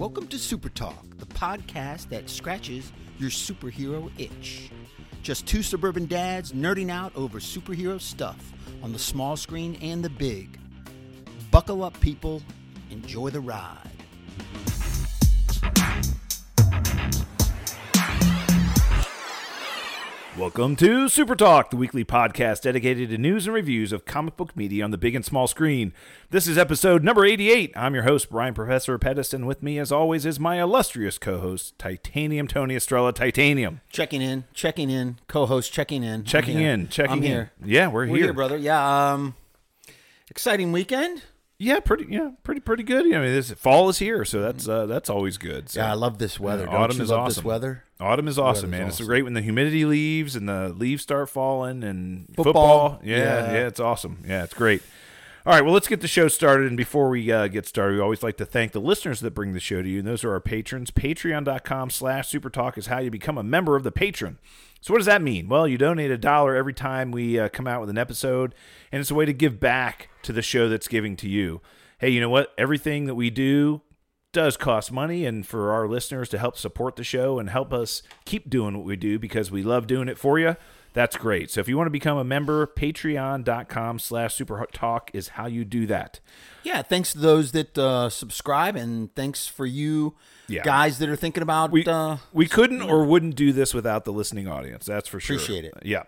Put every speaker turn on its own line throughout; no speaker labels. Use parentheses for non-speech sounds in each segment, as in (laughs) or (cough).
Welcome to Super Talk, the podcast that scratches your superhero itch. Just two suburban dads nerding out over superhero stuff on the small screen and the big. Buckle up, people. Enjoy the ride.
Welcome to Super Talk, the weekly podcast dedicated to news and reviews of comic book media on the big and small screen. This is episode number 88. I'm your host, Brian Professor Pettis, and with me, as always, is my illustrious co host, Titanium Tony Estrella Titanium.
Checking in, checking in, co-host checking in.
Checking in, checking
I'm
in.
here.
Yeah, we're,
We're
here.
here, brother. Yeah, um exciting weekend.
Yeah, pretty yeah, pretty pretty good. I mean, this fall is here, so that's uh, that's always good. So.
Yeah, I love this weather.
Yeah,
Don't
autumn
you
is
love
awesome.
this weather?
Autumn is awesome, man. It's great when the humidity leaves and the leaves start falling and
Football.
football. Yeah,
Yeah.
yeah, it's awesome. Yeah, it's great. All right, well, let's get the show started. And before we uh, get started, we always like to thank the listeners that bring the show to you. And those are our patrons. Patreon.com slash supertalk is how you become a member of the patron. So what does that mean? Well, you donate a dollar every time we uh, come out with an episode, and it's a way to give back to the show that's giving to you. Hey, you know what? Everything that we do does cost money and for our listeners to help support the show and help us keep doing what we do because we love doing it for you that's great so if you want to become a member patreon.com slash super talk is how you do that
Yeah, thanks to those that uh, subscribe, and thanks for you
Yeah.
guys that are thinking about.
we,
uh,
we couldn't or wouldn't do this without the listening audience that's for sure
Appreciate it.
yeah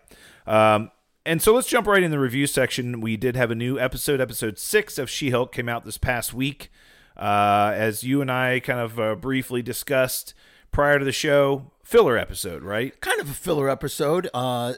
um, and so let's jump right in the review section we did have a new episode episode six of she-hulk came out this past week uh, as you and i kind of uh, briefly discussed prior to the show filler episode right
kind of a filler episode. Uh,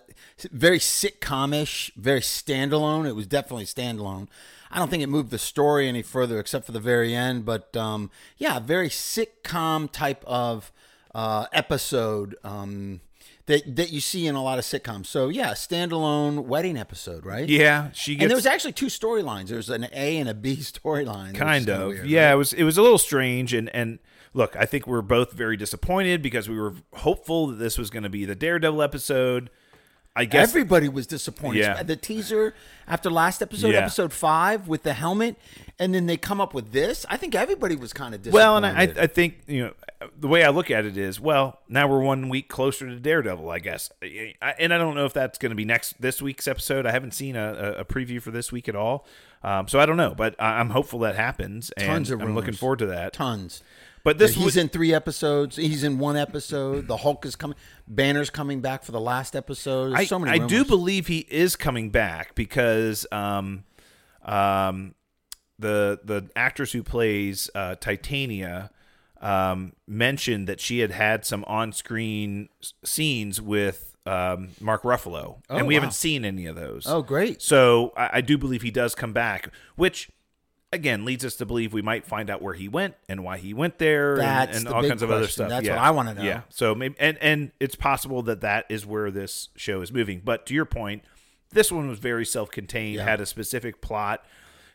very sitcomish, very standalone. It was definitely standalone. I don't think it moved the story any further except for the very end. But um, yeah, very sitcom type of uh, episode um, that that you see in a lot of sitcoms. So yeah, standalone wedding episode, right?
Yeah, she
And there was actually two storylines. There was an A and a B (laughs) storyline.
kind of. yeah,
right?
it was it was a little strange and and look, I think we're both very disappointed because we were hopeful that this was going to be the Daredevil episode. I guess
Everybody was disappointed.
Yeah.
The teaser after last episode,
Yeah.
episode five, with the helmet, and then they come up with this. I think everybody was kind of disappointed.
well, and I, I think you know the way I look at it is well now we're one week closer to Daredevil, I guess, and I don't know if that's going to be next this week's episode. I haven't seen a, a preview for this week at all, um, so I don't know, but I- I'm hopeful that happens, and
Tons of
I'm looking forward to that.
tons.
But this
he's in three episodes. He's in one episode. The Hulk is coming. Banner's coming back for the last episode. There's
I,
so many.
I do believe he is coming back because um, um, the the actress who plays uh, Titania um, mentioned that she had had some on screen scenes with um, Mark Ruffalo, and
Oh,
we
wow.
haven't seen any of those.
Oh, great.
So I, I do believe he does come back, which again leads us to believe we might find out where he went and why he went there, and-
That's
and,
the
all kinds of other stuff.
That's
yeah.
what I wanna know.
Yeah. So maybe and and it's possible that that is where this show is moving. But to your point, this one was very self-contained,
Yeah.
had a specific plot.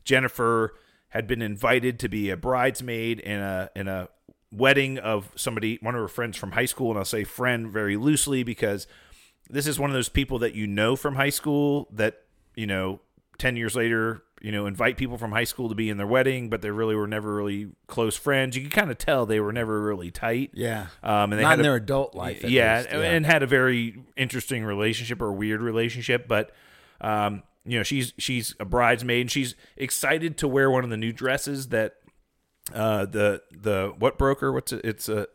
Jennifer had been invited to be a bridesmaid in a in a wedding of somebody, one of her friends from high school, and I'll say friend very loosely because this is one of those people that you know from high school that you know 10 years later you know invite people from high school to be in their wedding but they really were never really close friends you can kind of tell they were never really tight
Yeah.
um, and they
Not
had
in
a-
their adult life. at
yeah,
least.
and- and had a very interesting relationship or weird relationship but um, you know she's she's a bridesmaid and she's excited to wear one of the new dresses that uh, the the what broker what's it it's a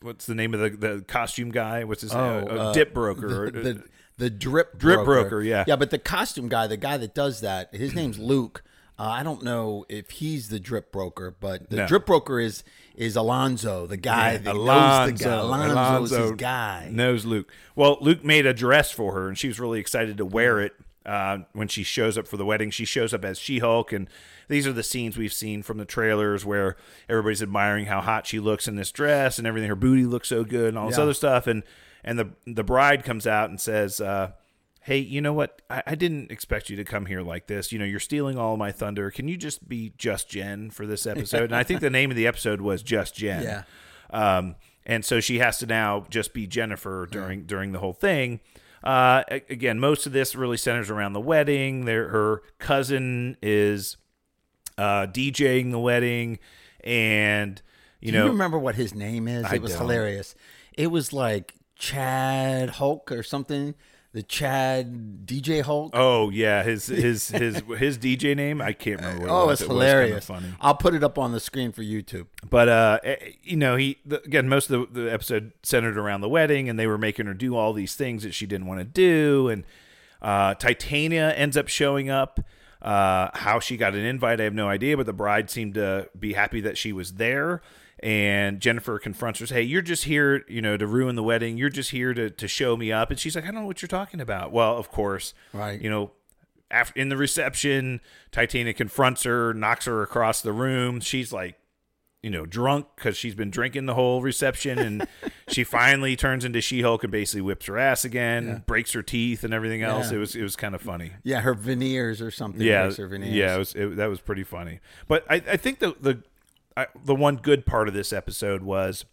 what's the name of the the costume guy what's his
Oh,
name Uh,
uh,
dip broker or-
the, the, the drip
Drip broker, yeah.
yeah. But the costume guy, the guy that does that, his name's Luke. Uh, I don't know if he's the drip broker, but the
No.
drip broker is is Alonzo, the guy
Yeah,
that knows the guy. Alonzo, is his guy.
knows Luke. Well, Luke made a dress for her, and she was really excited to wear it uh, when she shows up for the wedding. She shows up as She Hulk, and these are the scenes we've seen from the trailers where everybody's admiring how hot she looks in this dress and everything. Her booty looks so good, and all this
Yeah.
other stuff. And and the the bride comes out and says. Uh, Hey, you know what? I, I didn't expect you to come here like this. You know, you're stealing all my thunder. Can you just be just Jen for this (laughs) episode? and I think the name of the episode was Just Jen.
Yeah.
Um, and so she has to now just be Jennifer during during the whole thing. Uh, again, most of this really centers around the wedding. There, her cousin is uh, DJing the wedding, and You
Do
know,
you remember what his name is?
I
it was
don't.
hilarious. It was like Chad Hulk or something. The Chad DJ Hulk.
Oh yeah, his his his his DJ name I can't remember. What it
Oh,
was.
it's
It was
hilarious.
funny.
I'll put it up on the screen for YouTube.
But uh, eh, you know, he the, again most of the, the episode centered around the wedding, and they were making her do all these things that she didn't want to do, and uh, Titania ends up showing up. Uh, how she got an invite, I have no idea, but the bride seemed to be happy that she was there. And Jennifer confronts her, "Hey, you're just here, you know, to ruin the wedding. You're just here to to show me up." And she's like, "I don't know what you're talking about." Well, of course,
Right.
You know, after in the reception, Titania confronts her, knocks her across the room. She's like, you know, drunk because she's been drinking the whole reception, and (laughs) she finally turns into She-Hulk and basically whips her ass again, breaks her teeth and everything else.
Yeah.
It was it was kind of funny.
Yeah, her veneers or something.
Yeah,
her veneers.
yeah, it was it, that was pretty funny. But I, I think the the I, the one good part of this episode was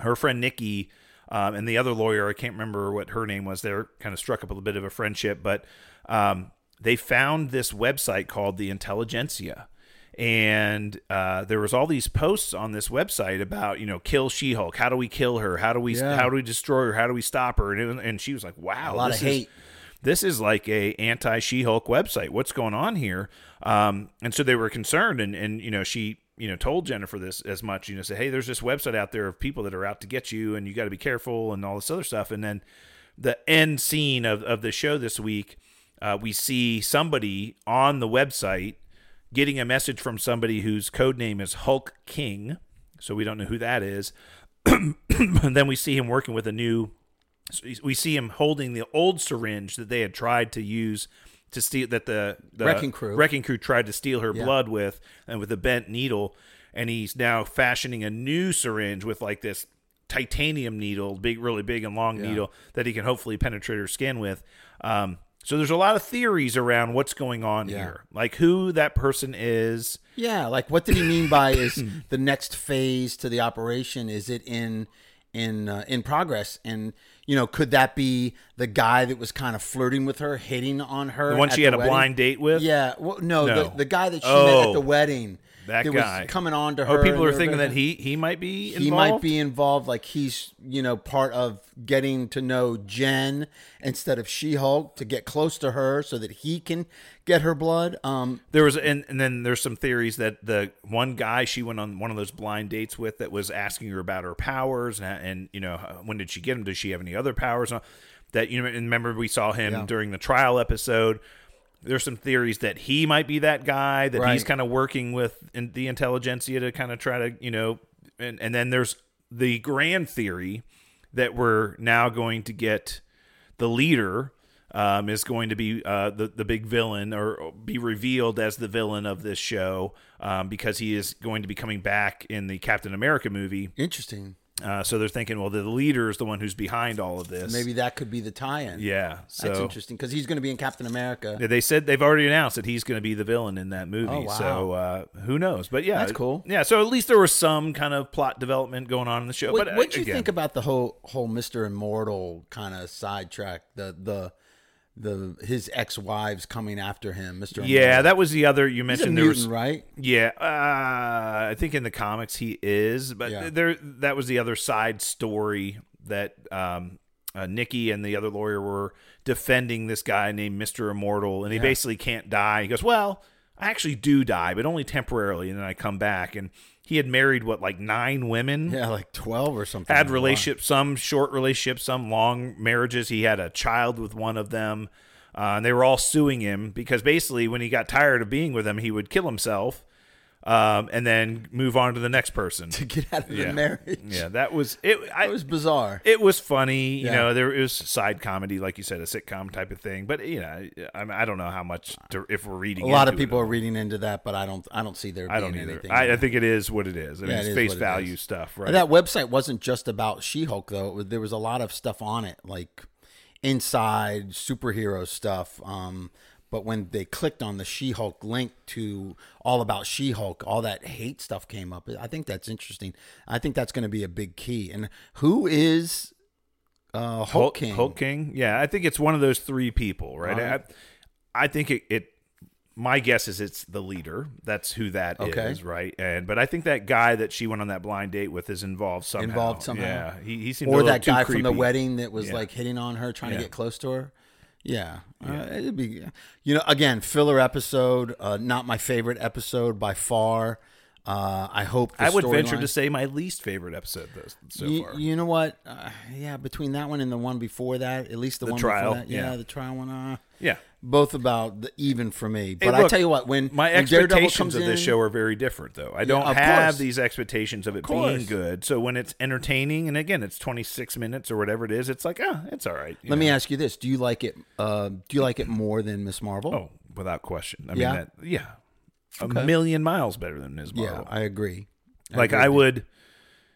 her friend Nikki um, and the other lawyer. I can't remember what her name was. They're kind of struck up a little bit of a friendship, but um, they found this website called the Intelligentsia. And uh, there was all these posts on this website about you know kill She-Hulk. How do we kill her? How do we
Yeah.
how do we destroy her? How do we stop her? And, it and she was like, "Wow,
A lot
this
of
is-
hate.
this is like a anti She-Hulk website. What's going on here? Um, and so they were concerned, and and you know she you know told Jennifer this as much. You know, say, hey, there's this website out there of people that are out to get you, and you got to be careful, and all this other stuff. And then the end scene of of the show this week, uh, we see somebody on the website getting a message from somebody whose code name is Hulk King. So we don't know who that is. and (clears throat) then we see him working with a new we see him holding the old syringe that they had tried to use to steal that the, the
Wrecking Crew.
wrecking crew tried to steal her
Yeah.
blood with and with a bent needle and he's now fashioning a new syringe with like this titanium needle big really big and long needle that he can hopefully penetrate her skin with um, so there's a lot of theories around what's going on
Yeah.
here like who that person is
Yeah, like what did he mean by is (clears throat) the next phase to the operation? Is it in in uh, in progress? And you know, could that be the guy that was kind of flirting with her, hitting on her?
the one she had a blind date with
Yeah, well, no,
No.
The, the guy that she met
Oh,
at the oh. wedding.
That
was
guy
coming on to her.
oh people are thinking that he he might be involved
he might be involved like he's you know part of getting to know jen instead of she-hulk to get close to her so that he can get her blood um
There was, and, and then there's some theories that the one guy she went on one of those blind dates with that was asking her about her powers and, and you know when did she get them? Does she have any other powers? That you know, and remember we saw him
Yeah.
during the trial episode. There's some theories that he might be that guy that he's kind of working with in the intelligentsia to kind of try to you know, and and then there's the grand theory that we're now going to get the leader um, is going to be uh, the the big villain or be revealed as the villain of this show um, because he is going to be coming back in the Captain America movie.
interesting
Uh, so they're thinking, well, the leader is the one who's behind all of this.
maybe that could be the tie-in
yeah. So
that's interesting because he's going to be in captain america
They said they've already announced that he's going to be the villain in that movie.
Oh, wow.
So uh, who knows? But yeah,
That's cool.
Yeah, so at least there was some kind of plot development going on in the show.
what
but
what do you
again,
think about the whole whole mr immortal kind of sidetrack the the the his ex-wives coming after him mr
Yeah, that was the other you mentioned. there was
right
Yeah, uh, I think in the comics he is, but
Yeah.
there that was the other side story that um, uh, Nikki and the other lawyer were defending this guy named Mister Immortal, and he basically can't die. He goes, "Well, I actually do die, but only temporarily, and then I come back." And he had married what like nine women.
yeah like 12 or something
Had relationships, some short relationships, some long marriages. He had a child with one of them. Uh, and they were all suing him because basically, when he got tired of being with them, he would kill himself um, and then move on to the next person. (laughs)
to get out of
Yeah.
the marriage
Yeah, that was it. I,
it was bizarre
it was funny, you know. There was side comedy, like you said, a sitcom type of thing. But you know, I, I don't know how much to, if we're reading.
a lot of
it
people are reading into that, but I don't. I don't see there.
I don't
being
either.
anything.
I, I think it is what it is. I mean,
Yeah, it
it's
is
face
what it
value stuff, right?
And that website wasn't just about She-Hulk though. Was, there was a lot of stuff on it, like inside superhero stuff. Um, but when they clicked on the She-Hulk link to all about She-Hulk, all that hate stuff came up. I think that's interesting. I think that's going to be a big key. And who is uh, Hulk,
Hulk
King?
Hulk King. Yeah, I think it's one of those three people, right?
Right.
I, I think it, it my guess is it's the leader. That's who that is,
Okay.
right? And but I think that guy that she went on that blind date with is involved somehow.
Involved somehow?
Yeah, he, he seemed
or that guy from the wedding that was
Yeah.
like hitting on her, trying
Yeah.
to get close to her. Yeah, Uh, it'd be. You know, again, filler episode. Uh, not my favorite episode by far. Uh, I hope. The
I would venture
storyline-
to say my least favorite episode though, so
you,
far.
you know what? Uh, yeah, between that one and the one before that, at least the, one
trial,
before that, yeah,
yeah.
the trial one. Uh,
yeah,
both about the even for me. But I
look,
tell you what, when
my
when
expectations of this
in-
show are very different, though. I don't
of
have
course.
these expectations of it
course.
being good. So when it's entertaining, and again, it's twenty six minutes or whatever it is, it's like, ah, it's all right.
Let me ask you this: Do you like it? Uh, do you like it more than Miss Marvel?
Oh, without question. I
Yeah?
mean, that, yeah, a million miles better than Ms.
yeah, I agree.
like
agree
I would,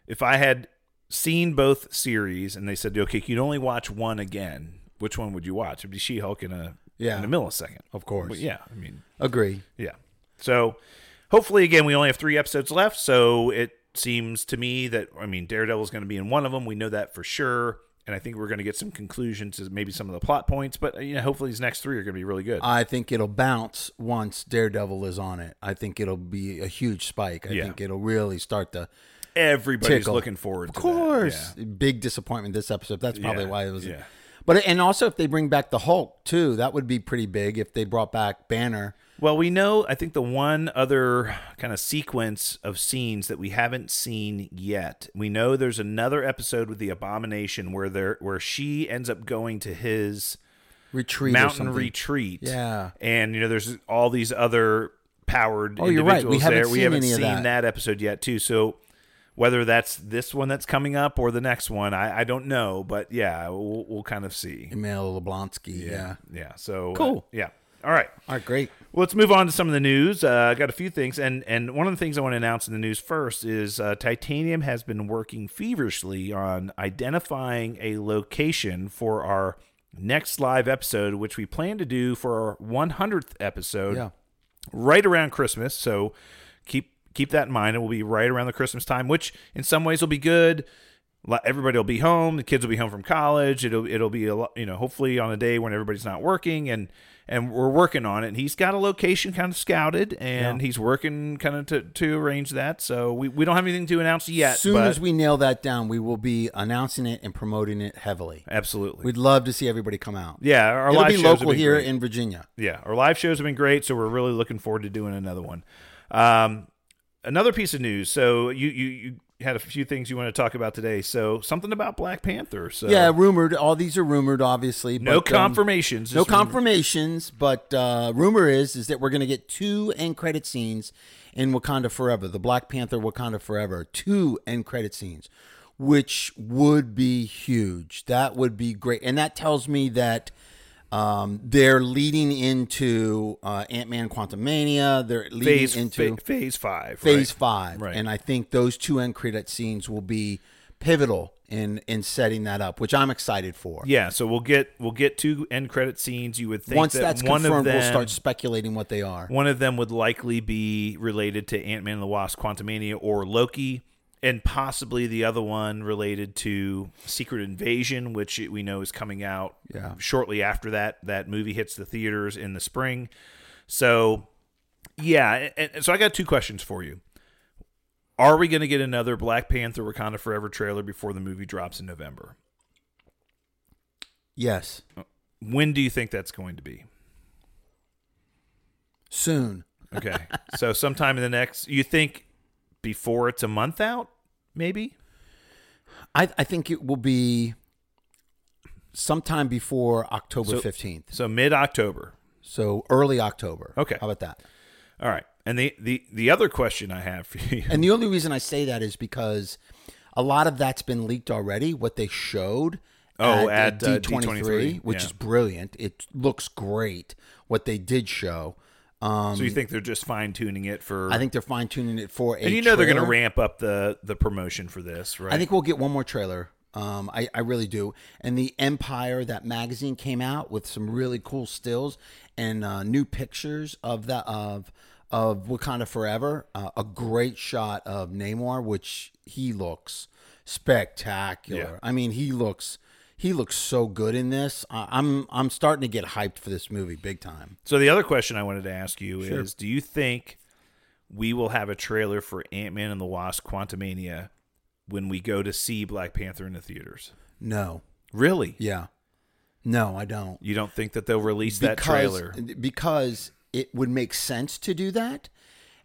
if I had seen both series and they said, okay, you'd only watch one again. Which one would you watch? It'd be She Hulk in a
Yeah.
in a millisecond,
Of course.
But yeah, I mean,
Agree.
Yeah. So hopefully, again, we only have three episodes left. So it seems to me that, I mean, Daredevil's going to be in one of them. We know that for sure. And I think we're going to get some conclusions as maybe some of the plot points. But, you know, hopefully these next three are going to be really good.
I think it'll bounce once Daredevil is on it. I think it'll be a huge spike. I
Yeah.
think it'll really start to.
Everybody's
tickle.
looking forward to it.
Of course,
that.
big disappointment this episode. That's probably
Yeah,
why it was.
yeah.
But and also if they bring back the Hulk too, that would be pretty big. If they brought back Banner.
Well, we know, I think the one other kind of sequence of scenes that we haven't seen yet, we know there's another episode with the Abomination where there where she ends up going to his
Retreat
mountain retreat.
Yeah.
And you know, there's all these other powered
Oh, you're right. We
individuals
haven't
there. we
seen
haven't seen
that.
episode yet too. So whether that's this one that's coming up or the next one, I, I don't know. But yeah, we'll, we'll kind of see.
Emil Leblonsky. Yeah.
Yeah. So uh,
Cool.
yeah. All right.
All right, great.
Well, let's move on to some of the news. Uh, I got a few things, and and one of the things I want to announce in the news first is uh, Titanium has been working feverishly on identifying a location for our next live episode, which we plan to do for our 100th episode,
Yeah.
right around Christmas. So keep keep that in mind. It will be right around the Christmas time, which in some ways will be good. Everybody will be home. The kids will be home from college. It'll it'll be a lot, you know, hopefully on a day when everybody's not working and and we're working on it. And he's got a location kind of scouted and he's working kind of to, to arrange that. So we, we don't have anything to announce yet.
As
soon
as we nail that down, we will be announcing it and promoting it heavily.
absolutely.
We'd love to see everybody come out.
yeah, our
It'll
live
be
shows have
local
been
here
great.
in Virginia.
Yeah, our live shows have been great, so we're really looking forward to doing another one. Um, another piece of news. So you you you had a few things you want to talk about today. So something about Black Panther. So
Yeah, rumored. All these are rumored, obviously.
no
but, um,
confirmations.
no
just rumors.
confirmations, but uh, rumor is is that we're going to get two end credit scenes in Wakanda Forever, the Black Panther Wakanda Forever, two end credit scenes, which would be huge. That would be great, and that tells me that um, they're leading into uh, Ant Man Quantumania. They're leading
Phase
into
fa- phase five.
Phase
right?
Five,
Right.
and I think those two end credit scenes will be pivotal in in setting that up, which I'm excited for.
Yeah, so we'll get we'll get two end credit scenes. You would think
Once
that
that's
one
confirmed,
of them,
we'll start speculating what they are.
One of them would likely be related to Ant Man and the Wasp, Quantumania, or Loki, and possibly the other one related to Secret Invasion, which we know is coming out
Yeah.
shortly after that that movie hits the theaters in the spring. So, yeah, and, and so I got two questions for you. Are we going to get another Black Panther Wakanda Forever trailer before the movie drops in November?
Yes,
When do you think that's going to be?
soon.
Okay. so sometime in the next you think before it's a month out, maybe?
I I think it will be sometime before October
So-
fifteenth.
So mid October.
So early October.
Okay.
how about that?
All right. And the, the the other question I have for you
And the only reason I say that is because a lot of that's been leaked already. What they showed.
Oh,
at,
uh,
D23,
D23,
which
yeah.
is brilliant. It looks great. What they did show. Um,
So you think they're just fine tuning it for
I think they're fine tuning it for a.
And you know they're going to ramp up the the promotion for this, right?
I think we'll get one more trailer. Um, I, I really do. And the Empire, that magazine came out with some really cool stills and uh, new pictures of that of of Wakanda Forever. Uh, a great shot of Namor, which he looks spectacular.
Yeah.
I mean, he looks He looks so good in this. I'm I'm starting to get hyped for this movie big time.
So the other question I wanted to ask you is: Do you think we will have a trailer for Ant Man and the Wasp: Quantumania when we go to see Black Panther in the theaters?
No.
Really?
Yeah. No, I don't.
You don't think that they'll release that trailer?
because it would make sense to do that.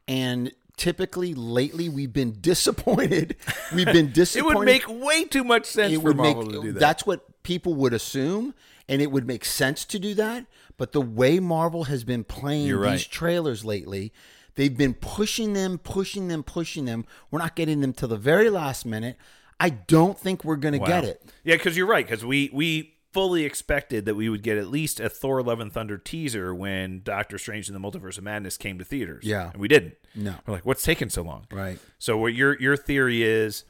And typically lately we've been (laughs) disappointed. We've been disappointed. (laughs)
It would make way too much sense
it
for
would
Marvel
make
to do that.
that's what people would assume and it would make sense to do that but the way marvel has been playing
You're
these trailers lately they've been pushing them pushing them pushing them we're not getting them till the very last minute i don't think we're going to get it
Yeah, because you're right. Because we we fully expected that we would get at least a Thor: Love and Thunder teaser when Doctor Strange and the Multiverse of Madness came to theaters.
Yeah.
and we didn't.
No.
we're like, what's taking so long?
right
So what your your theory is?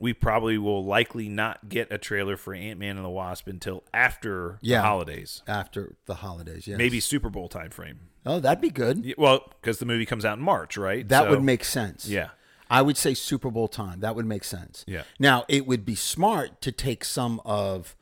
We probably will likely not get a trailer for Ant Man and the Wasp until after
Yeah.
the holidays,
after the holidays yes
maybe Super Bowl time frame.
oh that'd be good
Yeah, Well, because the movie comes out in March, right?
that
So-
would make sense
yeah.
I would say Super Bowl time. That would make sense.
Yeah.
Now it would be smart to take some of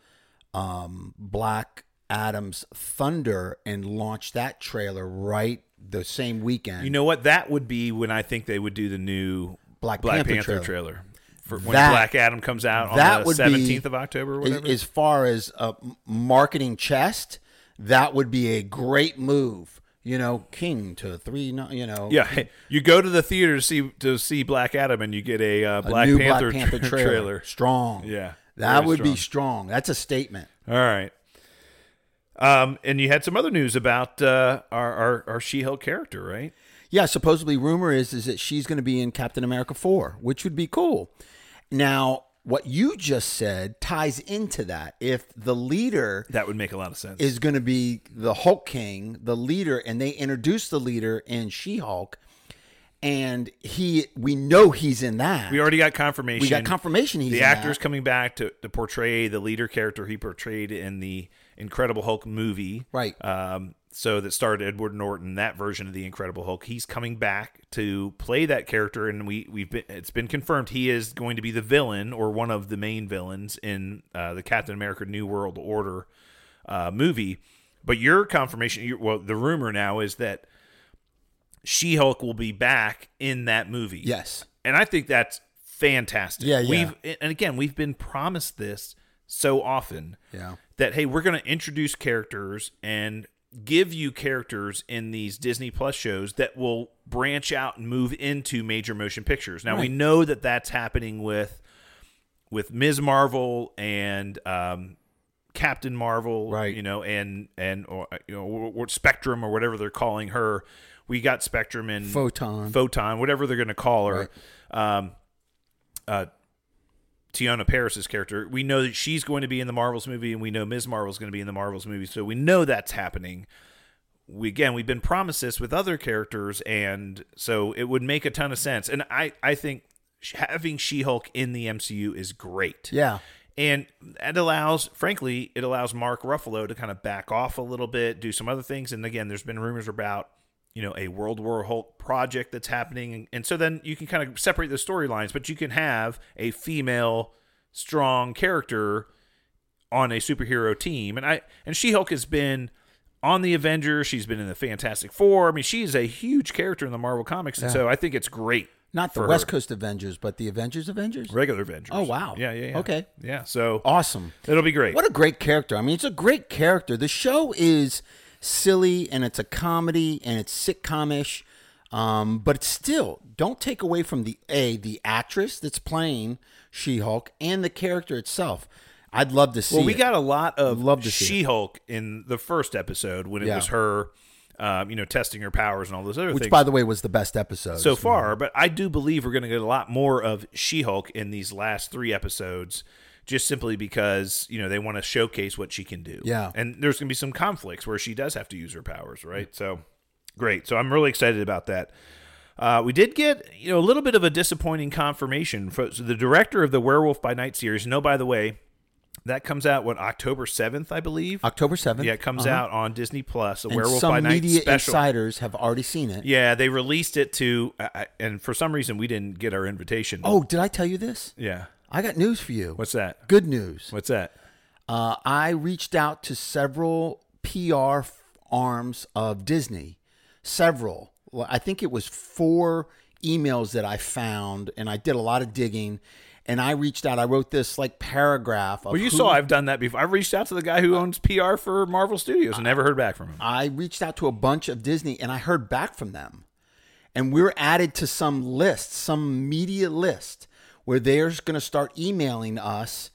um, Black Adam's Thunder and launch that trailer right the same weekend.
You know what? That would be when I think they would do the new
Black
Black
Panther
Panther,
trailer.
trailer. For when
That-
Black Adam comes out on the seventeenth of October, whatever.
as far as a marketing chest, that would be a great move. You know, King to three. You know,
yeah, you go to the theater to see to see Black Adam, and you get a, uh,
a
Black,
new
Panther
Black Panther
tra- (laughs)
trailer.
trailer.
Strong.
Yeah,
that would be strong. That's a statement.
All right. Um, and you had some other news about uh, our our, our She-Hulk character, right?
Yeah, supposedly rumor is is that she's going to be in Captain America 4, which would be cool. Now, what you just said ties into that. If the leader
That would make a lot of sense.
is going to be the Hulk King, the leader, and they introduce the leader in She-Hulk, and he, we know he's in that.
we already got confirmation.
We got confirmation he's
the
in
actor's
that.
coming back to, to portray the leader character he portrayed in the Incredible Hulk movie.
Right.
Um, so that starred Edward Norton, that version of the Incredible Hulk. He's coming back to play that character, and we we've been it's been confirmed he is going to be the villain or one of the main villains in uh, the Captain America New World Order uh, movie. But your confirmation, your, well, the rumor now is that She Hulk will be back in that movie.
Yes.
and I think that's fantastic.
Yeah, yeah.
We've and again we've been promised this so often
Yeah.
that hey, we're going to introduce characters and give you characters in these Disney Plus shows that will branch out and move into major motion pictures. Now we know that that's happening with with Ms. Marvel and um, Captain Marvel,
Right.
You know, and and or you know, or, or Spectrum or whatever they're calling her. We got Spectrum and
Photon.
Photon, whatever they're going to call her. Um, uh, Teyonah Parris's character. We know that she's going to be in the Marvels movie, and we know Ms. Marvel's going to be in the Marvels movie, so we know that's happening. We again, we've been promised this with other characters, and so it would make a ton of sense. And I, I think having She-Hulk in the MCU is great.
Yeah.
And it allows, frankly, it allows Mark Ruffalo to kind of back off a little bit, do some other things. And again, there's been rumors about, you know, a World War Hulk project that's happening. And, and so then you can kind of separate the storylines, but you can have a female, strong character on a superhero team. And I and She Hulk has been on the Avengers. She's been in the Fantastic Four. I mean, she's a huge character in the Marvel comics, and so I think it's great.
Not the West
her.
Coast Avengers, but the Avengers Avengers.
Regular Avengers.
Oh, wow.
Yeah, yeah, yeah.
Okay.
Yeah. So
Awesome.
it'll be great.
What a great character. I mean, it's a great character. The show is silly and it's a comedy and it's sitcomish. Um, but still don't take away from the a the actress that's playing She-Hulk and the character itself. I'd love to see.
Well, we
it.
got a lot of
Love to.
She-Hulk in the first episode when it
Yeah.
was her, um, you know, testing her powers and all those other
which,
things.
by the way, was the best episode
so far, but I do believe we're going to get a lot more of She-Hulk in these last three episodes, just simply because you know they want to showcase what she can do.
Yeah.
and there's going to be some conflicts where she does have to use her powers, right? So great. So I'm really excited about that. Uh, we did get you know a little bit of a disappointing confirmation for so the director of the Werewolf by Night series. No, by the way, that comes out what October seventh, I believe.
October seventh.
Yeah, it comes out on Disney Plus. A
And
Werewolf
some
by Night
media
special.
insiders have already seen it.
Yeah, they released it to, I- and for some reason we didn't get our invitation.
Oh, did I tell you this?
yeah.
I got news for you.
What's that?
Good news.
What's that?
uh, I reached out to several PR arms of Disney, several. Well, I think it was four emails that I found, and I did a lot of digging. And I reached out. I wrote this like paragraph. Of
Well, you
who-
saw I've done that before. I've reached out to the guy who owns PR for Marvel Studios and never heard back from him.
I reached out to a bunch of Disney and I heard back from them. And we're added to some list, some media list, where they're going to start emailing us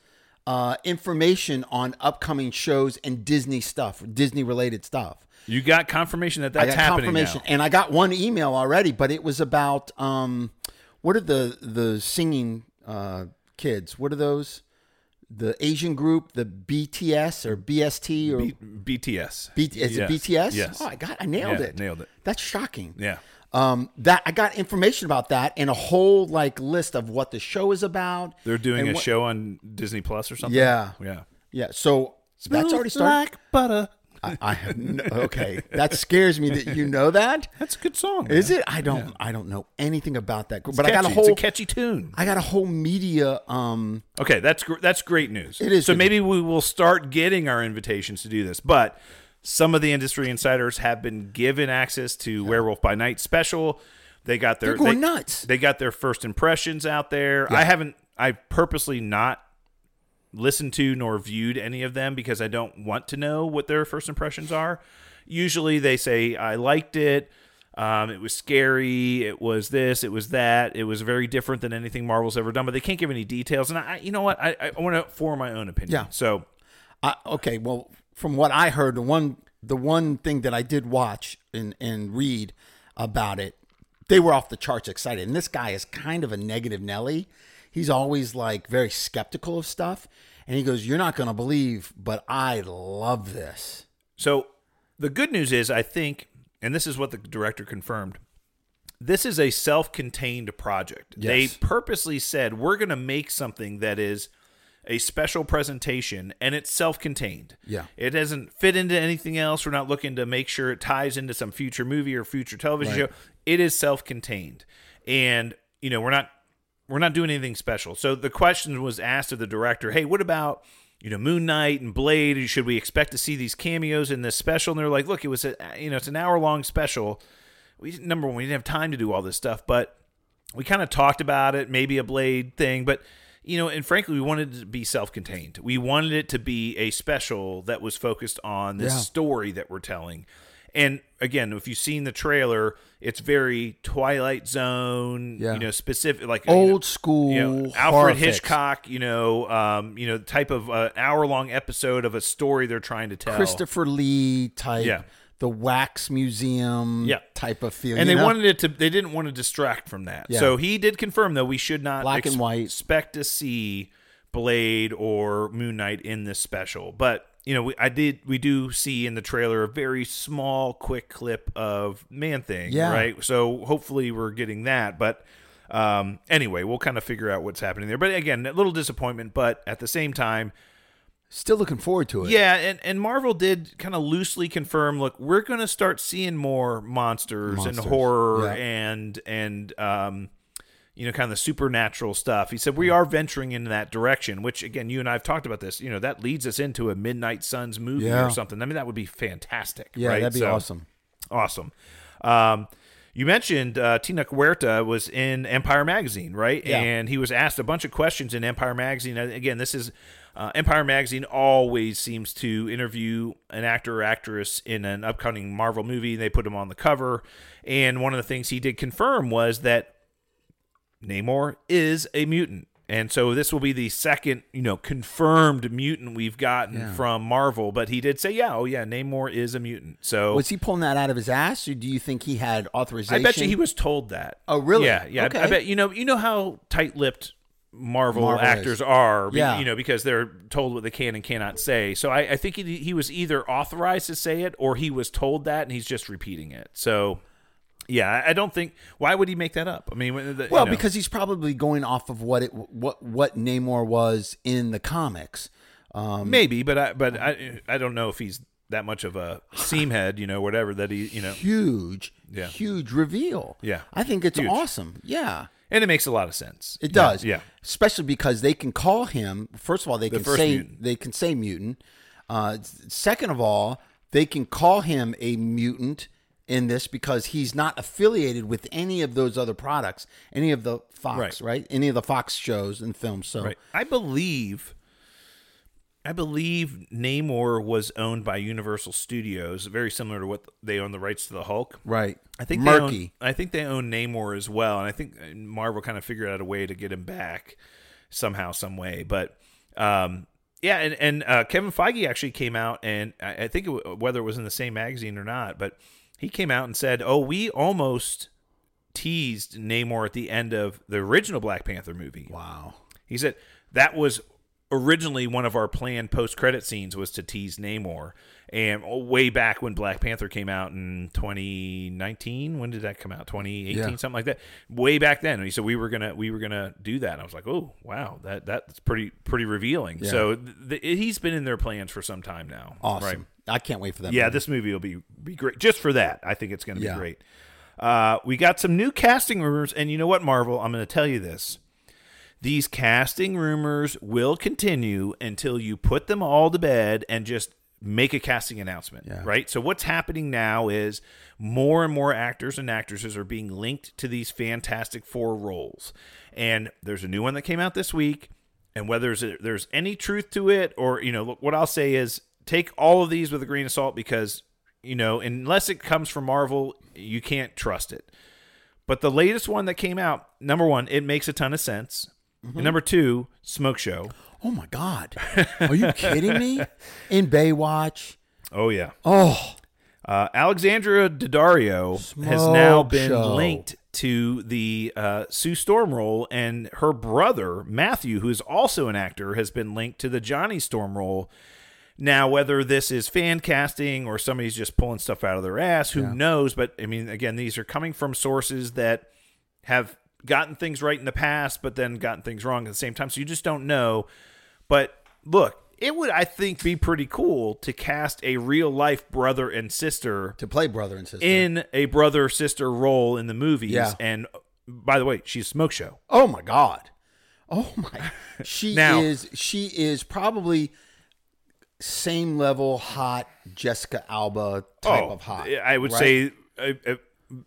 uh, information on upcoming shows and Disney stuff, Disney related stuff.
You got confirmation that
I got
happening
confirmation,
now.
and I got one email already, but it was about um, what are the the singing uh, kids? What are those? The Asian group, the BTS or BST or
B- BTS.
B- is
Yes.
it BTS?
Yes.
Oh, I got, I nailed
Yeah,
it.
nailed it.
That's shocking.
Yeah.
Um, that I got information about that and a whole like list of what the show is about.
They're doing a
what-
show on Disney Plus or something.
Yeah.
Yeah.
Yeah. So that's already started.
Like butter.
I, I have no, okay. That scares me that you know that. (laughs)
That's a good song.
Is
man.
it? I don't. I don't know anything about that. But I got a
It's
whole.
a catchy tune.
I got a whole media. Um.
Okay, that's gr- that's great news.
It is
So maybe we will start getting our invitations to do this, but some of the industry insiders have been given access to Werewolf by Night special. They got their
They're going
they,
nuts.
They got their first impressions out there. I haven't. I purposely not listened to nor viewed any of them because I don't want to know what their first impressions are. Usually they say I liked it. Um, it was scary. It was this. It was that. It was very different than anything Marvel's ever done. But they can't give any details. And I, you know what? I, I want to form my own opinion.
Yeah.
So
I, okay. Well, from what I heard, the one the one thing that I did watch and and read about it, they were off the charts excited. And this guy is kind of a negative Nelly. He's always like very skeptical of stuff. And he goes, "You're not going to believe, but I love this."
So the good news is, I think, and this is what the director confirmed. This is a self-contained project.
Yes.
They purposely said we're going to make something that is a special presentation and it's self-contained.
Yeah.
It doesn't fit into anything else. We're not looking to make sure it ties into some future movie or future television
Right.
show. It is self-contained. And, you know, we're not we're not doing anything special. So the question was asked of the director, "Hey, what about you know Moon Knight and Blade? Should we expect to see these cameos in this special?" And they're like, "Look, it was a you know it's an hour long special. We number one, we didn't have time to do all this stuff, but we kind of talked about it, maybe a Blade thing, but." You know, and frankly, we wanted it to be self-contained. We wanted it to be a special that was focused on this
Yeah.
story that we're telling. And again, if you've seen the trailer, it's very Twilight Zone,
Yeah.
you know, specific like
Old
you know,
school
you know, Alfred
fix.
Hitchcock, you know, um, you know, type of uh, hour long episode of a story they're trying to tell.
Christopher Lee type,
Yeah.
The wax museum
Yeah.
type of feel.
and they
know?
wanted it to. They didn't want to distract from that.
Yeah.
So he did confirm though we should not
Black and white.
expect to see Blade or Moon Knight in this special. But you know, we, I did. We do see in the trailer a very small, quick clip of Man Thing.
Yeah.
Right. So hopefully we're getting that. But um, anyway, we'll kind of figure out what's happening there. But again, a little disappointment. But at the same time,
Still looking forward to it.
yeah, and, and Marvel did kind of loosely confirm. Look, we're going to start seeing more monsters, and horror
yeah.
and and um, you know, kind of the supernatural stuff. He said we are venturing in that direction. Which again, you and I have talked about this. You know, that leads us into a Midnight Suns movie
Yeah.
or something. I mean, that would be fantastic.
Yeah,
right?
that'd be
So-
awesome.
Awesome. Um, you mentioned uh, Tenoch Huerta was in Empire Magazine, right?
Yeah.
And he was asked a bunch of questions in Empire Magazine. Again, this is uh, Empire Magazine always seems to interview an actor or actress in an upcoming Marvel movie. They put him on the cover. And one of the things he did confirm was that Namor is a mutant. And so this will be the second, you know, confirmed mutant we've gotten
Yeah.
from Marvel. But he did say, yeah, oh yeah, Namor is a mutant. So
Was he pulling that out of his ass, or do you think he had authorization?
I bet you he was told that.
Oh, really?
Yeah, yeah. I- I, bet you know. You know how tight-lipped Marvel,
Marvel
actors
is.
are.
Yeah.
you know because they're told what they can and cannot say. So I, I think he, he was either authorized to say it or he was told that and he's just repeating it. So yeah, I- don't think. Why would he make that up? I mean, the- you
Well,
know.
because he's probably going off of what it what what Namor was in the comics. Um,
maybe, but I but I I don't know if he's that much of a seamhead, you know, whatever that he you know.
huge,
Yeah.
huge reveal.
Yeah.
I think it's
Huge.
awesome. Yeah,
and it makes a lot of sense.
It does.
Yeah.
Especially because they can call him. First of all, they can
first
say
mutant.
they can say mutant. Uh, second of all, they can call him a mutant in this because he's not affiliated with any of those other products, any of the Fox,
Right.
right? Any of the Fox shows and films. So
Right. I believe I believe Namor was owned by Universal Studios, very similar to what they own the rights to the Hulk.
right,
I think they
murky.
Own, I think they own Namor as well, and I think Marvel kind of figured out a way to get him back somehow, some way. But um, yeah, and and uh, Kevin Feige actually came out, and I, I think it, whether it was in the same magazine or not, but he came out and said, "Oh, we almost teased Namor at the end of the original Black Panther movie."
wow.
He said that was originally one of our planned post-credit scenes was to tease Namor, and way back when Black Panther came out in 2019, when did that come out? 2018,
Yeah.
something like that. Way back then, and he said we were gonna we were gonna do that. And I was like, oh wow, that that's pretty pretty revealing.
Yeah.
So th- th- he's been in their plans for some time now.
Awesome.
Right?
I can't wait for that.
Yeah,
movie.
this movie will be be great just for that. I think it's going to be
Yeah.
great. Uh, we got some new casting rumors, and you know what, Marvel? I'm going to tell you this: these casting rumors will continue until you put them all to bed and just make a casting announcement.
Yeah.
Right. So what's happening now is more and more actors and actresses are being linked to these Fantastic Four roles, and there's a new one that came out this week. And whether there's, there's any truth to it, or you know, look, what I'll say is take all of these with a grain of salt because you know, unless it comes from Marvel, you can't trust it. But the latest one that came out, number one, it makes a ton of sense. And number two, Smoke Show.
Oh my God! Are you kidding me? (laughs) In Baywatch.
Oh yeah.
Oh,
Uh, Alexandra Daddario has now been
show.
linked to the uh, Sue Storm role, and her brother Matthew, who is also an actor, has been linked to the Johnny Storm role. Now, whether this is fan casting or somebody's just pulling stuff out of their ass, who knows? But I mean, again, these are coming from sources that have gotten things right in the past, but then gotten things wrong at the same time. So you just don't know. But look, it would, I think, be pretty cool to cast a real life brother and sister
to play brother and sister.
in a brother sister role in the movies.
Yeah.
And by the way, she's Smoke Show.
Oh my god. Oh my. (laughs) She
Now-
is she is probably same level hot Jessica Alba type oh, of hot.
Oh, I would
right?
say a, a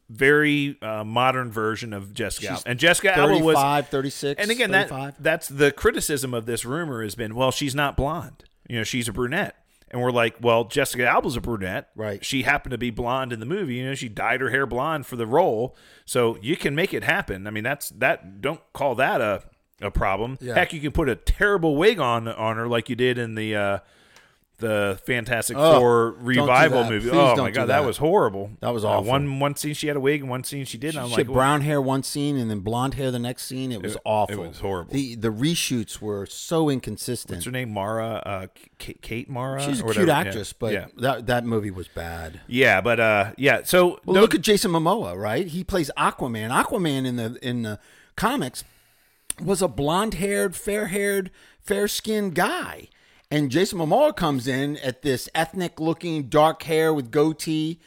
very uh, modern version of Jessica.
She's
Alba. And Jessica Alba
35,
was
36.
And again,
35.
that that's the criticism of this rumor has been, well, she's not blonde. You know, she's a brunette. And we're like, well, Jessica Alba's a brunette.
Right.
She happened to be blonde in the movie. You know, she dyed her hair blonde for the role. So you can make it happen. I mean, that's that don't call that a a problem.
Yeah.
Heck, you can put a terrible wig on on her like you did in the uh the Fantastic
Oh,
Four revival movie.
Please
oh my god, that.
that.
was horrible.
That was
Uh,
awful.
one one scene she had a wig and one scene she didn't. I'm
She
like,
had brown hair one scene and then blonde hair the next scene. It was awful.
It was horrible.
The the reshoots were so inconsistent.
what's her name? Mara, uh, K- Kate Mara.
She's a cute
whatever.
actress,
yeah.
but
yeah,
that that movie was bad.
yeah, but uh, yeah. So
Well, look at Jason Momoa, right? He plays Aquaman. Aquaman in the in the comics was a blonde-haired, fair-haired, fair-skinned guy. And Jason Momoa comes in at this ethnic-looking, dark hair with goatee,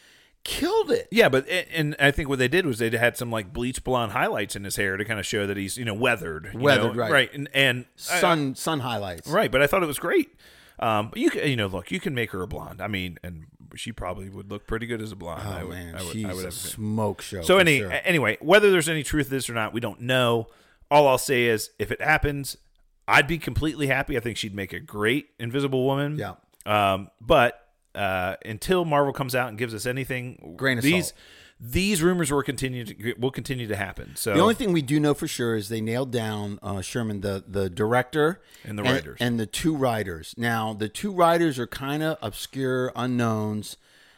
killed it.
yeah, but and I think what they did was they had some like bleach blonde highlights in his hair to kind of show that he's you know weathered, you
Weathered,
know?
right.
right, and and I-
Sun sun highlights.
right. But I thought it was great. Um, but you can, you know, look, you can make her a blonde. I mean, and she probably would look pretty good as a blonde. I
Oh
would,
man,
I would,
she's
I would
a smoke show.
So any
sure.
anyway, whether there's any truth to this or not, we don't know. All I'll say is, if it happens, I'd be completely happy. I think she'd make a great Invisible Woman.
Yeah.
Um, but uh, until Marvel comes out and gives us anything,
Grain of
these
salt.
these rumors will continue to will continue to happen. So
The only thing we do know for sure is they nailed down uh, Shakman, the the director
And the writers.
and, the two writers. Now the two writers are kind of obscure unknowns.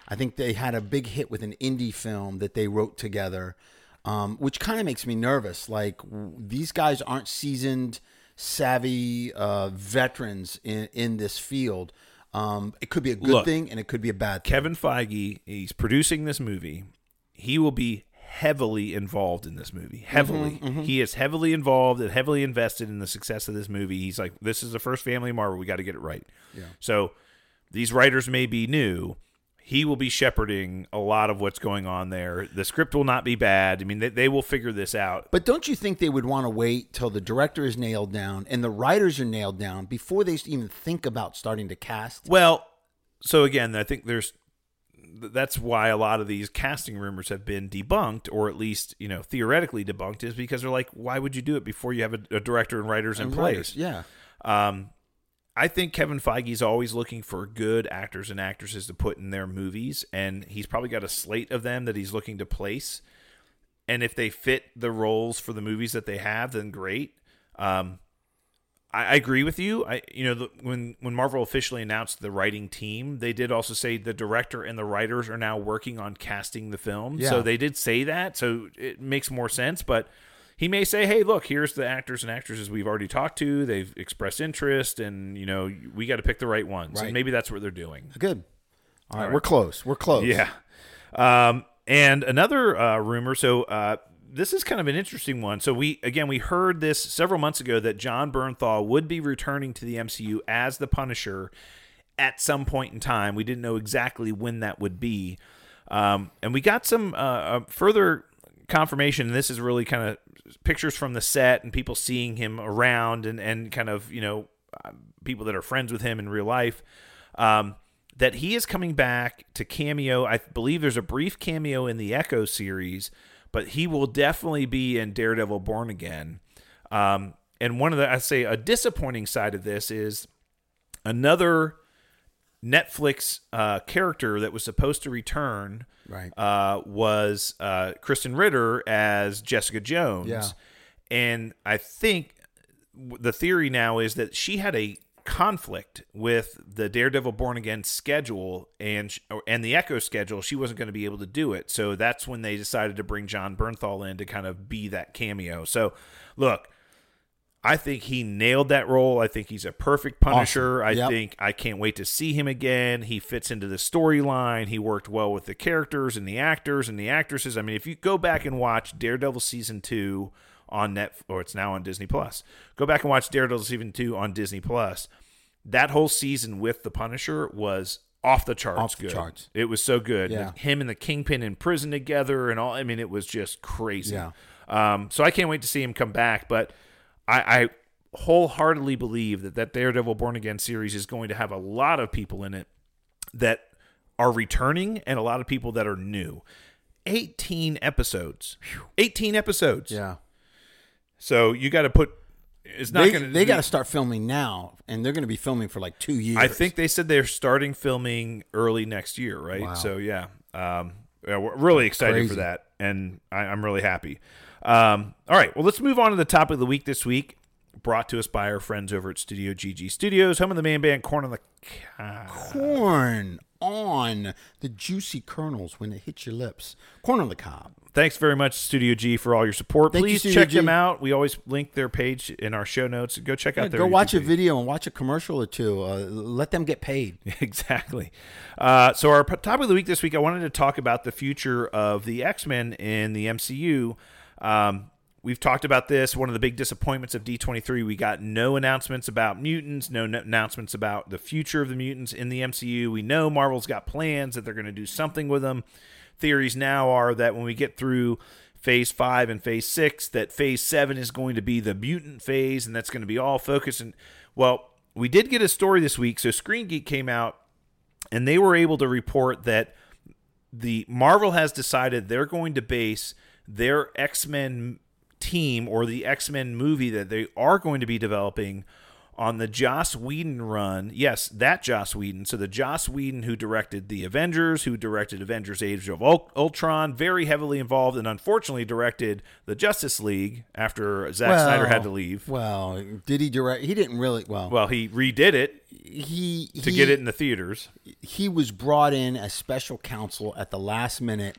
I think they had a big hit with an indie film that they wrote together, um, which kind of makes me nervous. Like w- these guys aren't seasoned, savvy uh, veterans in in this field. Um, it could be a good
Look,
thing and it could be a bad thing.
Kevin Feige, he's producing this movie. He will be heavily involved in this movie. Heavily. He is heavily involved and heavily invested in the success of this movie. He's like, this is the first family Marvel. We got to get it right. Yeah. So these writers may be new. He will be shepherding a lot of what's going on there. The script will not be bad. I mean, they, they will figure this out.
But don't you think they would want to wait till the director is nailed down and the writers are nailed down before they even think about starting to cast?
Well, so again, I think there's that's why a lot of these casting rumors have been debunked, or at least you know theoretically debunked, is because they're like, why would you do it before you have a, a director and writers in
And
place?
writers, yeah.
Um, I think Kevin Feige's always looking for good actors and actresses to put in their movies, and he's probably got a slate of them that he's looking to place. And if they fit the roles for the movies that they have, then great. Um, I, I agree with you. I, you know, the, when when Marvel officially announced the writing team, they did also say the director and the writers are now working on casting the film.
Yeah.
So they did say that, so it makes more sense. But he may say, "Hey, look, here's the actors and actresses we've already talked to. They've expressed interest, and you know, we got to pick the right ones."
Right.
And maybe that's what they're doing.
Good. All right, we're close. We're close.
Yeah. Um, and another uh, rumor. So uh, this is kind of an interesting one. So we again we heard this several months ago that Jon Bernthal would be returning to the MCU as the Punisher at some point in time. We didn't know exactly when that would be. Um, and we got some uh, uh, further confirmation. This is really kind of pictures from the set and people seeing him around and, and kind of, you know, people that are friends with him in real life. Um, that he is coming back to cameo. I believe there's a brief cameo in the Echo series, but he will definitely be in Daredevil Born Again. Um, and one of the, I say, a disappointing side of this is another Netflix uh, character that was supposed to return
Right.
uh, was uh, Krysten Ritter as Jessica Jones.
Yeah.
And I think the theory now is that she had a conflict with the Daredevil Born Again schedule and and the Echo schedule. She wasn't going to be able to do it. So that's when they decided to bring Jon Bernthal in to kind of be that cameo. So look, I think he nailed that role. I think he's a perfect Punisher. I
Yep.
think I can't wait to see him again. He fits into the storyline. He worked well with the characters and the actors and the actresses. I mean, if you go back and watch Daredevil season two on net, or it's now on Disney Plus, go back and watch Daredevil season two on Disney Plus. That whole season with the Punisher was off the charts.
Off the
good.
charts.
It was so good.
Yeah.
Him and the Kingpin in prison together and all. I mean, it was just crazy.
Yeah.
Um, so I can't wait to see him come back. But I, I wholeheartedly believe that that Daredevil Born Again series is going to have a lot of people in it that are returning and a lot of people that are new. 18 episodes. 18 episodes.
Yeah.
So you got to put. It's not going to.
they got to start filming now, and they're going to be filming for like two years.
I think they said they're starting filming early next year, right?
Wow.
So yeah, um, yeah, we're really excited
Crazy.
for that, and I, I'm really happy. Um, all right, well, let's move on to the topic of the week this week, brought to us by our friends over at Studio GG Studios, home of the main band Corn on the Cob.
corn on the juicy kernels when it hits your lips. Corn on the cob.
Thanks very much, Studio G, for all your support.
Thank
Please
Studio
check
G.
them out. We always link their page in our show notes. Go check out their
Go watch a
YouTube
video and watch a commercial or two. Uh, let them get paid. (laughs)
Exactly. Uh, so our topic of the week this week, I wanted to talk about the future of the X Men in the MCU. Um, we've talked about this. One of the big disappointments of D23, we got no announcements about mutants, no n- announcements about the future of the mutants in the MCU. We know Marvel's got plans that they're going to do something with them. Theories now are that when we get through phase five and phase six, that phase seven is going to be the mutant phase, and that's going to be all focused. And well, we did get a story this week. So Screen Geek came out and they were able to report that the Marvel has decided they're going to base their X-Men team or the X-Men movie that they are going to be developing on the Joss Whedon run. Yes, that Joss Whedon. So the Joss Whedon who directed the Avengers, who directed Avengers Age of Ultron, very heavily involved and unfortunately directed the Justice League after Zack Snyder had to leave.
Well, did he direct? He didn't really. Well,
Well, he redid it
he
to
he,
get it in the theaters.
He was brought in as special counsel at the last minute,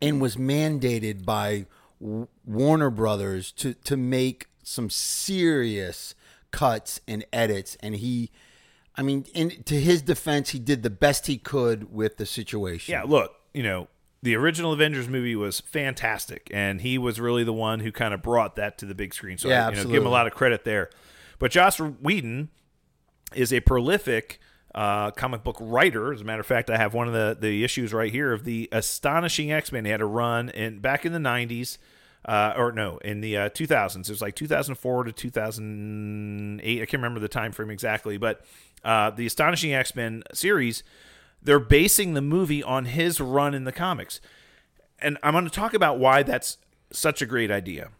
and was mandated by Warner Brothers to to make some serious cuts and edits. And he, I mean, in to his defense, he did the best he could with the situation.
Yeah, look, you know, the original Avengers movie was fantastic, and he was really the one who kind of brought that to the big screen. So,
Yeah,
I, you know, give him a lot of credit there. But Joss Whedon is a prolific uh, comic book writer. As a matter of fact, I have one of the, the issues right here of the Astonishing X Men. He had a run in back in the 90s. Uh, or no, in the uh, 2000s. It was like 2004 to 2008. I can't remember the time frame exactly, but uh, the Astonishing X Men series, they're basing the movie on his run in the comics. And I'm going to talk about why that's such a great idea.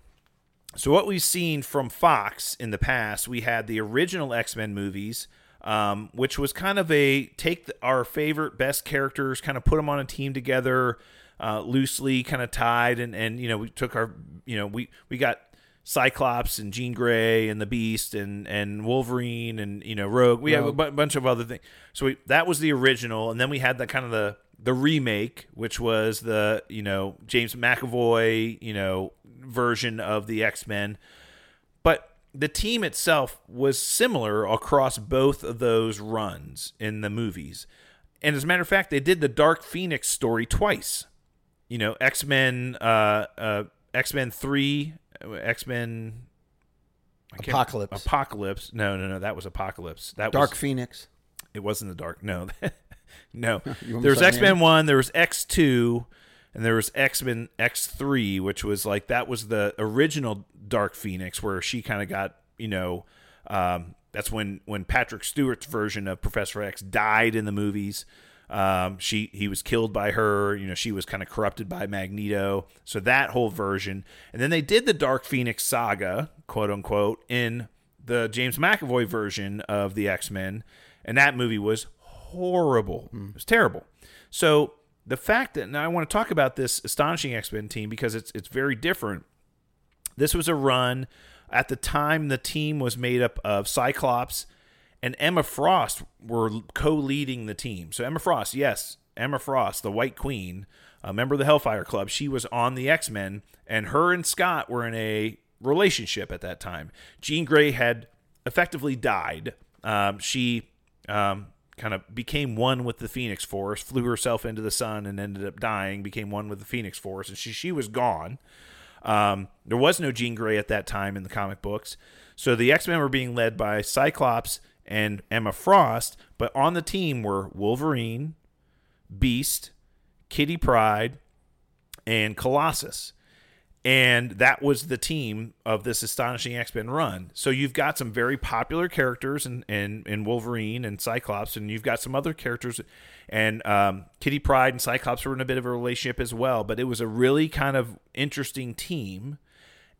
So, what we've seen from Fox in the past, we had the original X Men movies, um, which was kind of a take our favorite, best characters, kind of put them on a team together, uh, loosely kind of tied, and and you know we took our you know we we got Cyclops and Jean Grey and the Beast and and Wolverine and you know Rogue. We have a bunch of other things. So we, that was the original, and then we had the kind of the the remake, which was the you know James McAvoy you know version of the X Men, but the team itself was similar across both of those runs in the movies. And as a matter of fact, they did the Dark Phoenix story twice. You know, X Men, uh, uh, X Men Three, X Men
Apocalypse.
Apocalypse. No, no, no. That was Apocalypse. That
Dark
was,
Phoenix.
It wasn't the Dark. No, (laughs) no. (laughs)
You want me
There was X Men? One. There was X Two, and there was X Men X Three, which was like that was the original Dark Phoenix, where she kind of got you know. Um, that's when when Patrick Stewart's version of Professor X died in the movies. Um, she he was killed by her. You know, she was kind of corrupted by Magneto. So that whole version, and then they did the Dark Phoenix saga, quote unquote, in the James McAvoy version of the X Men, and that movie was horrible. It was terrible. So the fact that now I want to talk about this astonishing X Men team because it's it's very different. This was a run at the time. The team was made up of Cyclops and Emma Frost were co-leading the team. So Emma Frost, yes, Emma Frost, the White Queen, a member of the Hellfire Club, she was on the X Men, and her and Scott were in a relationship at that time. Jean Grey had effectively died. Um, she um, kind of became one with the Phoenix Force, flew herself into the sun, and ended up dying. Became one with the Phoenix Force, and she she was gone. Um, there was no Jean Grey at that time in the comic books, so the X Men were being led by Cyclops and Emma Frost, but on the team were Wolverine, Beast, Kitty Pryde, and Colossus. And that was the team of this astonishing X Men run. So you've got some very popular characters in, in, in Wolverine and Cyclops, and you've got some other characters. And um, Kitty Pryde and Cyclops were in a bit of a relationship as well. But it was a really kind of interesting team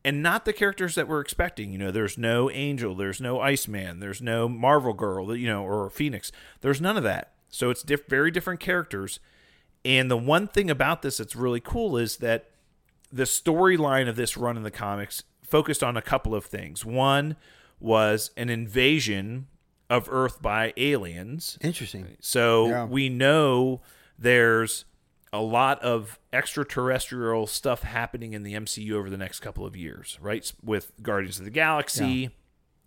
and not the characters that we're expecting. You know, there's no Angel, there's no Iceman, there's no Marvel Girl, you know, or Phoenix. There's none of that. So it's diff- very different characters. And the one thing about this that's really cool is that the storyline of this run in the comics focused on a couple of things. One was an invasion of Earth by aliens.
Interesting.
So
Yeah.
we know there's a lot of extraterrestrial stuff happening in the MCU over the next couple of years, right? With Guardians of the Galaxy,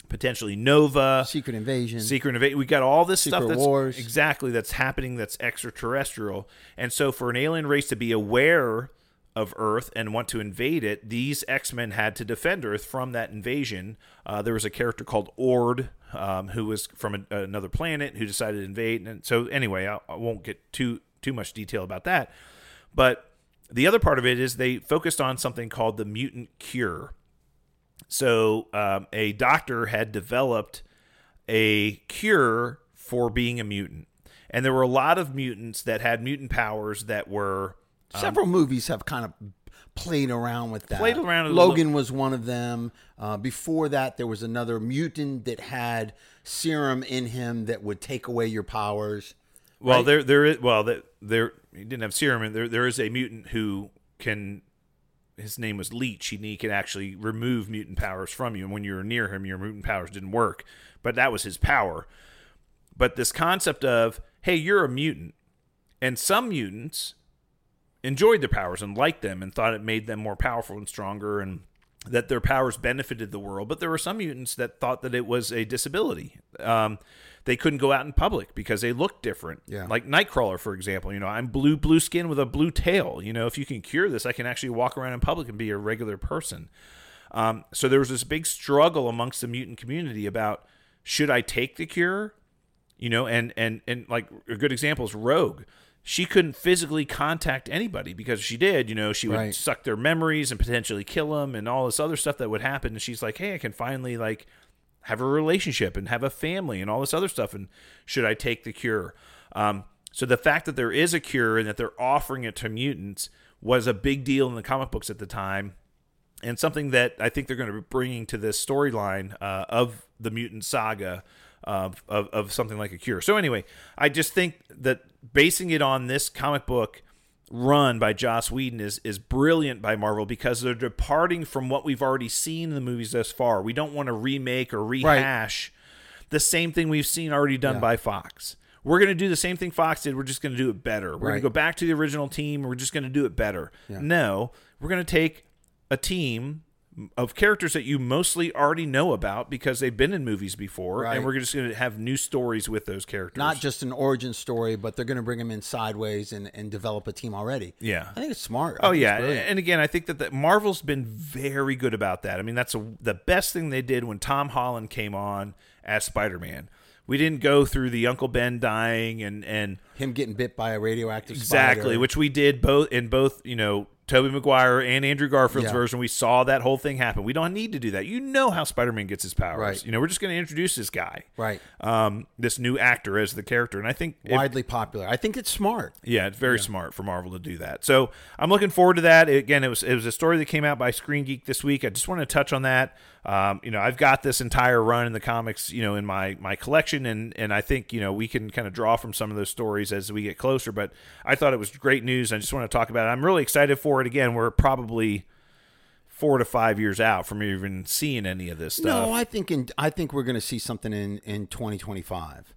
potentially Nova,
Secret Invasion.
Secret Invasion. We got all this stuff that's
Wars.
exactly that's happening that's extraterrestrial. And so for an alien race to be aware of Earth and want to invade it, these X Men had to defend Earth from that invasion. Uh, there was a character called Ord um, who was from a, another planet who decided to invade. And so anyway, I, I won't get too too much detail about that. But the other part of it is they focused on something called the mutant cure. So um, a doctor had developed a cure for being a mutant. And there were a lot of mutants that had mutant powers that were
Several movies have kind of played around with that.
Played around
Logan was one of them. Uh, before that, there was another mutant that had serum in him that would take away your powers.
Well, there there is well there there he didn't have serum and there there is a mutant who can his name was Leech and he can actually remove mutant powers from you and when you were near him your mutant powers didn't work but that was his power but this concept of hey you're a mutant and some mutants enjoyed their powers and liked them and thought it made them more powerful and stronger and that their powers benefited the world. But there were some mutants that thought that it was a disability. Um, they couldn't go out in public because they looked different.
Yeah.
Like Nightcrawler, for example. You know, I'm blue, blue skin with a blue tail. You know, if you can cure this, I can actually walk around in public and be a regular person. Um, so there was this big struggle amongst the mutant community about should I take the cure you know, and and and like a good example is Rogue. She couldn't physically contact anybody because she did, you know, she would
Right.
suck their memories and potentially kill them and all this other stuff that would happen. And she's like, "Hey, I can finally like have a relationship and have a family and all this other stuff. And should I take the cure?" Um, so the fact that there is a cure and that they're offering it to mutants was a big deal in the comic books at the time and something that I think they're going to be bringing to this storyline uh, of the mutant saga of, of, of something like a cure. So anyway, I just think that basing it on this comic book run by Joss Whedon is is brilliant by Marvel because they're departing from what we've already seen in the movies thus far. We don't want to remake or rehash the same thing we've seen already done by Fox. We're going to do the same thing Fox did. We're just going to do it better. We're going to go back to the original team. We're just going to do it better. No, we're going to take a team of characters that you mostly already know about because they've been in movies before,
Right.
and we're just going to have new stories with those characters.
Not just an origin story, but they're going to bring them in sideways and, and develop a team already.
Yeah.
I think it's smart. I
Oh yeah, and again, I think that the, Marvel's been very good about that. I mean, that's a, the best thing they did when Tom Holland came on as Spider-Man. We didn't go through the Uncle Ben dying and and
him getting bit by a radioactive spider.
exactly,
spider.
which we did both in both you know Tobey Maguire and Andrew Garfield's
Yeah.
version. We saw that whole thing happen. We don't need to do that. You know how Spider-Man gets his powers.
Right.
You know, we're just going to introduce this guy,
right
um, this new actor as the character, and I think
widely popular. I think it's smart.
yeah, it's very smart for Marvel to do that. So I'm looking forward to that. Again, it was it was a story that came out by Screen Geek this week. I just want to touch on that. Um, you know, I've got this entire run in the comics, you know, in my my collection, and and I think you know we can kind of draw from some of those stories as we get closer. But I thought it was great news. I just want to talk about it. I'm really excited for it. Again, we're probably four to five years out from even seeing any of this stuff.
No, I think in I think we're going to see something in in 2025.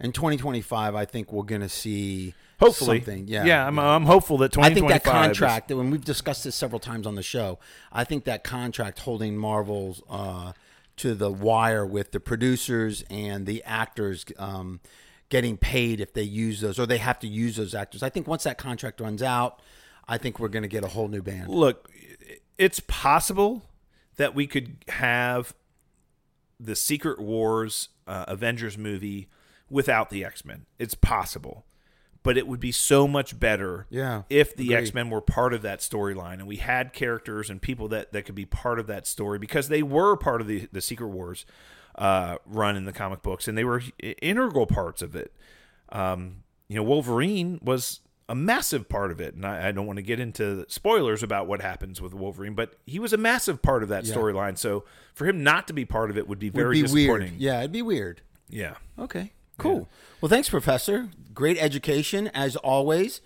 In 2025, I think we're going to see
Hopefully,
something. Yeah,
yeah. I'm, I'm hopeful that 2025.
I think
2025.
that
is-
contract, when we've discussed this several times on the show, I think that contract holding Marvel's uh, to the wire with the producers and the actors um, getting paid if they use those or they have to use those actors. I think once that contract runs out, I think we're going to get a whole new band.
look, it's possible that we could have the Secret Wars uh, Avengers movie without the X Men. It's possible. But it would be so much better
Yeah,
if the. X Men were part of that storyline and we had characters and people that, that could be part of that story because they were part of the, the Secret Wars uh, run in the comic books and they were integral parts of it. Um, you know, Wolverine was a massive part of it, and I, I don't want to get into spoilers about what happens with Wolverine, but he was a massive part of that storyline. So for him not to be part of it would be very
Would be
disappointing.
weird. Yeah, it'd be weird.
Yeah.
Okay, cool. Well, thanks, Professor. Great education as always.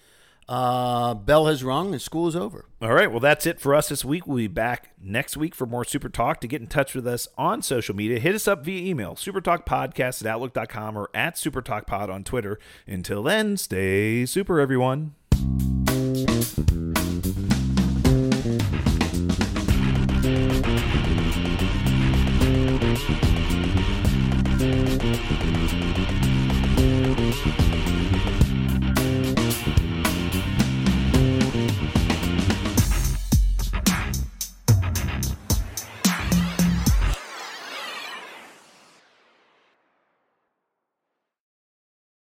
Uh, bell has rung and school is over.
All right. Well, that's it for us this week. We'll be back next week for more Super Talk. To get in touch with us on social media, hit us up via email, supertalkpodcast at outlook.com or at supertalkpod on Twitter. Until then, stay super, everyone. Música